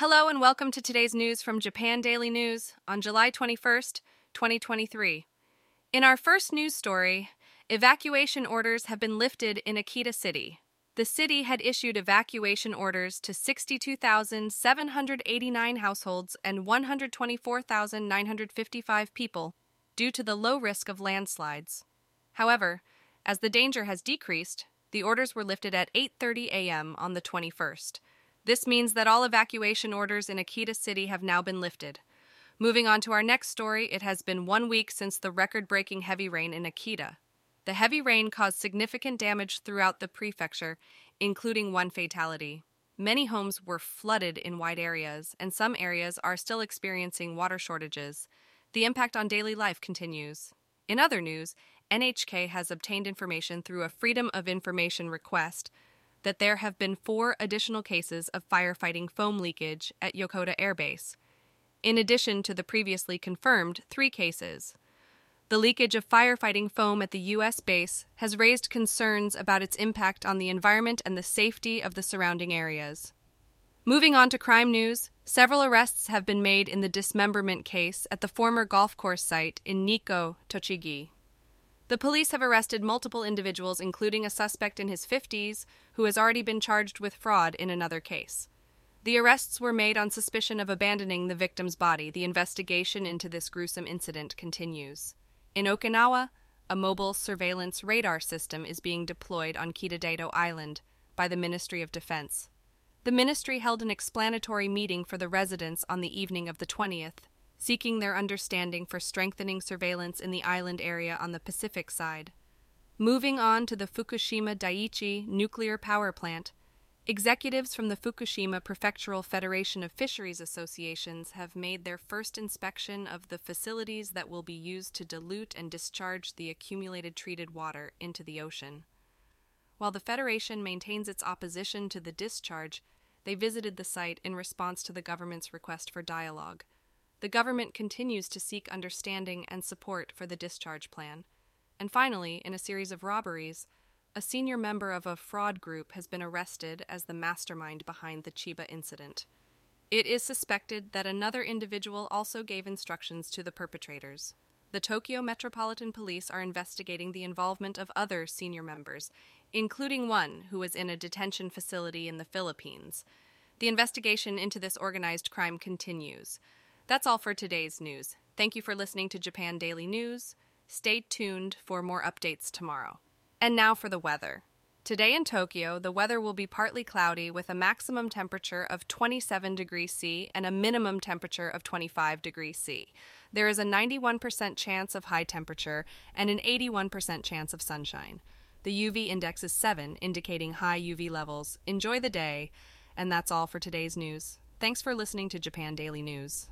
Hello and welcome to today's news from Japan Daily News on July 21st, 2023. In our first news story, evacuation orders have been lifted in Akita City. The city had issued evacuation orders to 62,789 households and 124,955 people due to the low risk of landslides. However, as the danger has decreased, the orders were lifted at 8:30 a.m. on the 21st. This means that all evacuation orders in Akita City have now been lifted. Moving on to our next story, it has been one week since the record breaking heavy rain in Akita. The heavy rain caused significant damage throughout the prefecture, including one fatality. Many homes were flooded in wide areas, and some areas are still experiencing water shortages. The impact on daily life continues. In other news, NHK has obtained information through a Freedom of Information request that there have been four additional cases of firefighting foam leakage at Yokota Air Base, in addition to the previously confirmed three cases. The leakage of firefighting foam at the U.S. base has raised concerns about its impact on the environment and the safety of the surrounding areas. Moving on to crime news, several arrests have been made in the dismemberment case at the former golf course site in Nikko, Tochigi. The police have arrested multiple individuals, including a suspect in his 50s who has already been charged with fraud in another case. The arrests were made on suspicion of abandoning the victim's body. The investigation into this gruesome incident continues. In Okinawa, a mobile surveillance radar system is being deployed on Kitadaito Island by the Ministry of Defense. The ministry held an explanatory meeting for the residents on the evening of the 20th seeking their understanding for strengthening surveillance in the island area on the Pacific side. Moving on to the Fukushima Daiichi nuclear power plant, executives from the Fukushima Prefectural Federation of Fisheries Associations have made their first inspection of the facilities that will be used to dilute and discharge the accumulated treated water into the ocean. While the Federation maintains its opposition to the discharge, they visited the site in response to the government's request for dialogue. The government continues to seek understanding and support for the discharge plan. And finally, in a series of robberies, a senior member of a fraud group has been arrested as the mastermind behind the Chiba incident. It is suspected that another individual also gave instructions to the perpetrators. The Tokyo Metropolitan Police are investigating the involvement of other senior members, including one who was in a detention facility in the Philippines. The investigation into this organized crime continues. That's all for today's news. Thank you for listening to Japan Daily News. Stay tuned for more updates tomorrow. And now for the weather. Today in Tokyo, the weather will be partly cloudy with a maximum temperature of 27 degrees C and a minimum temperature of 25 degrees C. There is a 91% chance of high temperature and an 81% chance of sunshine. The UV index is 7, indicating high UV levels. Enjoy the day, and that's all for today's news. Thanks for listening to Japan Daily News.